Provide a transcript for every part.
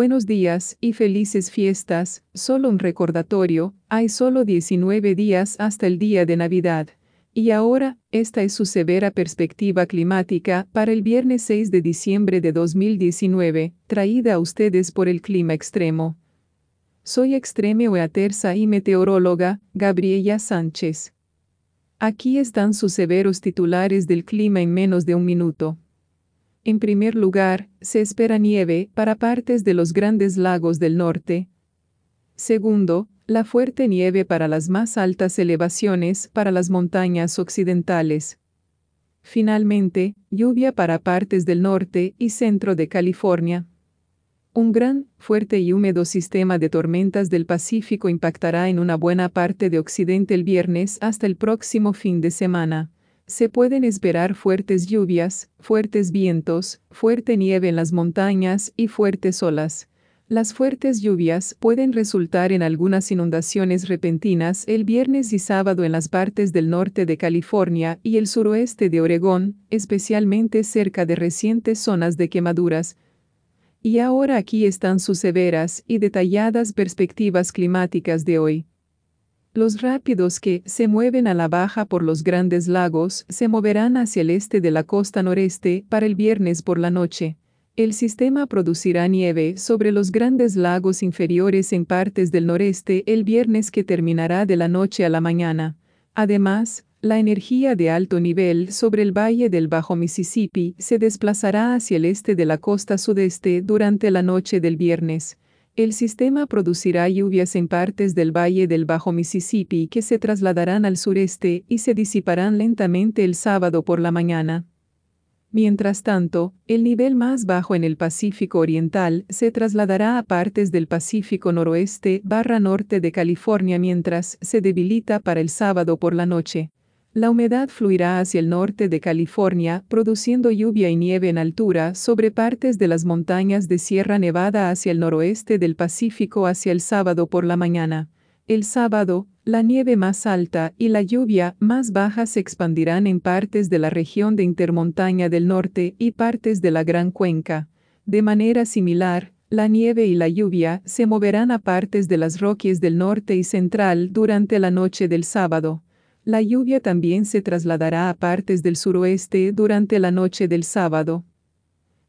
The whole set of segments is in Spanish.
Buenos días y felices fiestas, solo un recordatorio, hay solo 19 días hasta el día de Navidad. Y ahora, esta es su severa perspectiva climática para el viernes 6 de diciembre de 2019, traída a ustedes por el clima extremo. Soy extreme Aterza y meteoróloga, Gabriela Sánchez. Aquí están sus severos titulares del clima en menos de un minuto. En primer lugar, se espera nieve para partes de los grandes lagos del norte. Segundo, la fuerte nieve para las más altas elevaciones para las montañas occidentales. Finalmente, lluvia para partes del norte y centro de California. Un gran, fuerte y húmedo sistema de tormentas del Pacífico impactará en una buena parte de Occidente el viernes hasta el próximo fin de semana. Se pueden esperar fuertes lluvias, fuertes vientos, fuerte nieve en las montañas y fuertes olas. Las fuertes lluvias pueden resultar en algunas inundaciones repentinas el viernes y sábado en las partes del norte de California y el suroeste de Oregón, especialmente cerca de recientes zonas de quemaduras, y ahora aquí están sus severas y detalladas perspectivas climáticas de hoy. Los rápidos que se mueven a la baja por los grandes lagos se moverán hacia el este de la costa noreste para el viernes por la noche. El sistema producirá nieve sobre los grandes lagos inferiores en partes del noreste el viernes que terminará de la noche a la mañana. Además, la energía de alto nivel sobre el valle del Bajo Mississippi se desplazará hacia el este de la costa sudeste durante la noche del viernes. El sistema producirá lluvias en partes del valle del Bajo Mississippi que se trasladarán al sureste y se disiparán lentamente el sábado por la mañana. Mientras tanto, el nivel más bajo en el Pacífico Oriental se trasladará a partes del Pacífico Noroeste barra norte de California mientras se debilita para el sábado por la noche. La humedad fluirá hacia el norte de California, produciendo lluvia y nieve en altura sobre partes de las montañas de Sierra Nevada hacia el noroeste del Pacífico hacia el sábado por la mañana. El sábado, la nieve más alta y la lluvia más baja se expandirán en partes de la región de Intermontaña del Norte y partes de la Gran Cuenca. De manera similar, la nieve y la lluvia se moverán a partes de las Rockies del norte y central durante la noche del sábado. La lluvia también se trasladará a partes del suroeste durante la noche del sábado.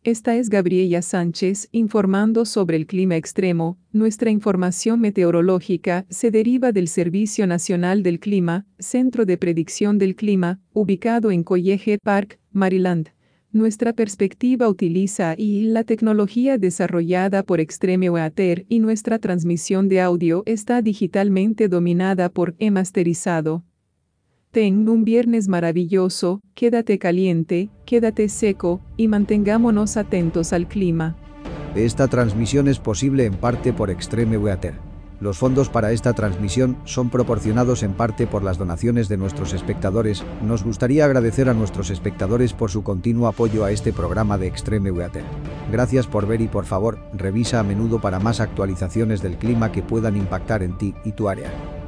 Esta es Gabriela Sánchez informando sobre el clima extremo. Nuestra información meteorológica se deriva del Servicio Nacional del Clima, Centro de Predicción del Clima, ubicado en College Park, Maryland. Nuestra perspectiva utiliza y la tecnología desarrollada por Extreme Weather y nuestra transmisión de audio está digitalmente dominada por e-masterizado. Ten un viernes maravilloso, quédate caliente, quédate seco, y mantengámonos atentos al clima. Esta transmisión es posible en parte por Extreme Weather. Los fondos para esta transmisión son proporcionados en parte por las donaciones de nuestros espectadores. Nos gustaría agradecer a nuestros espectadores por su continuo apoyo a este programa de Extreme Weather. Gracias por ver y por favor, revisa a menudo para más actualizaciones del clima que puedan impactar en ti y tu área.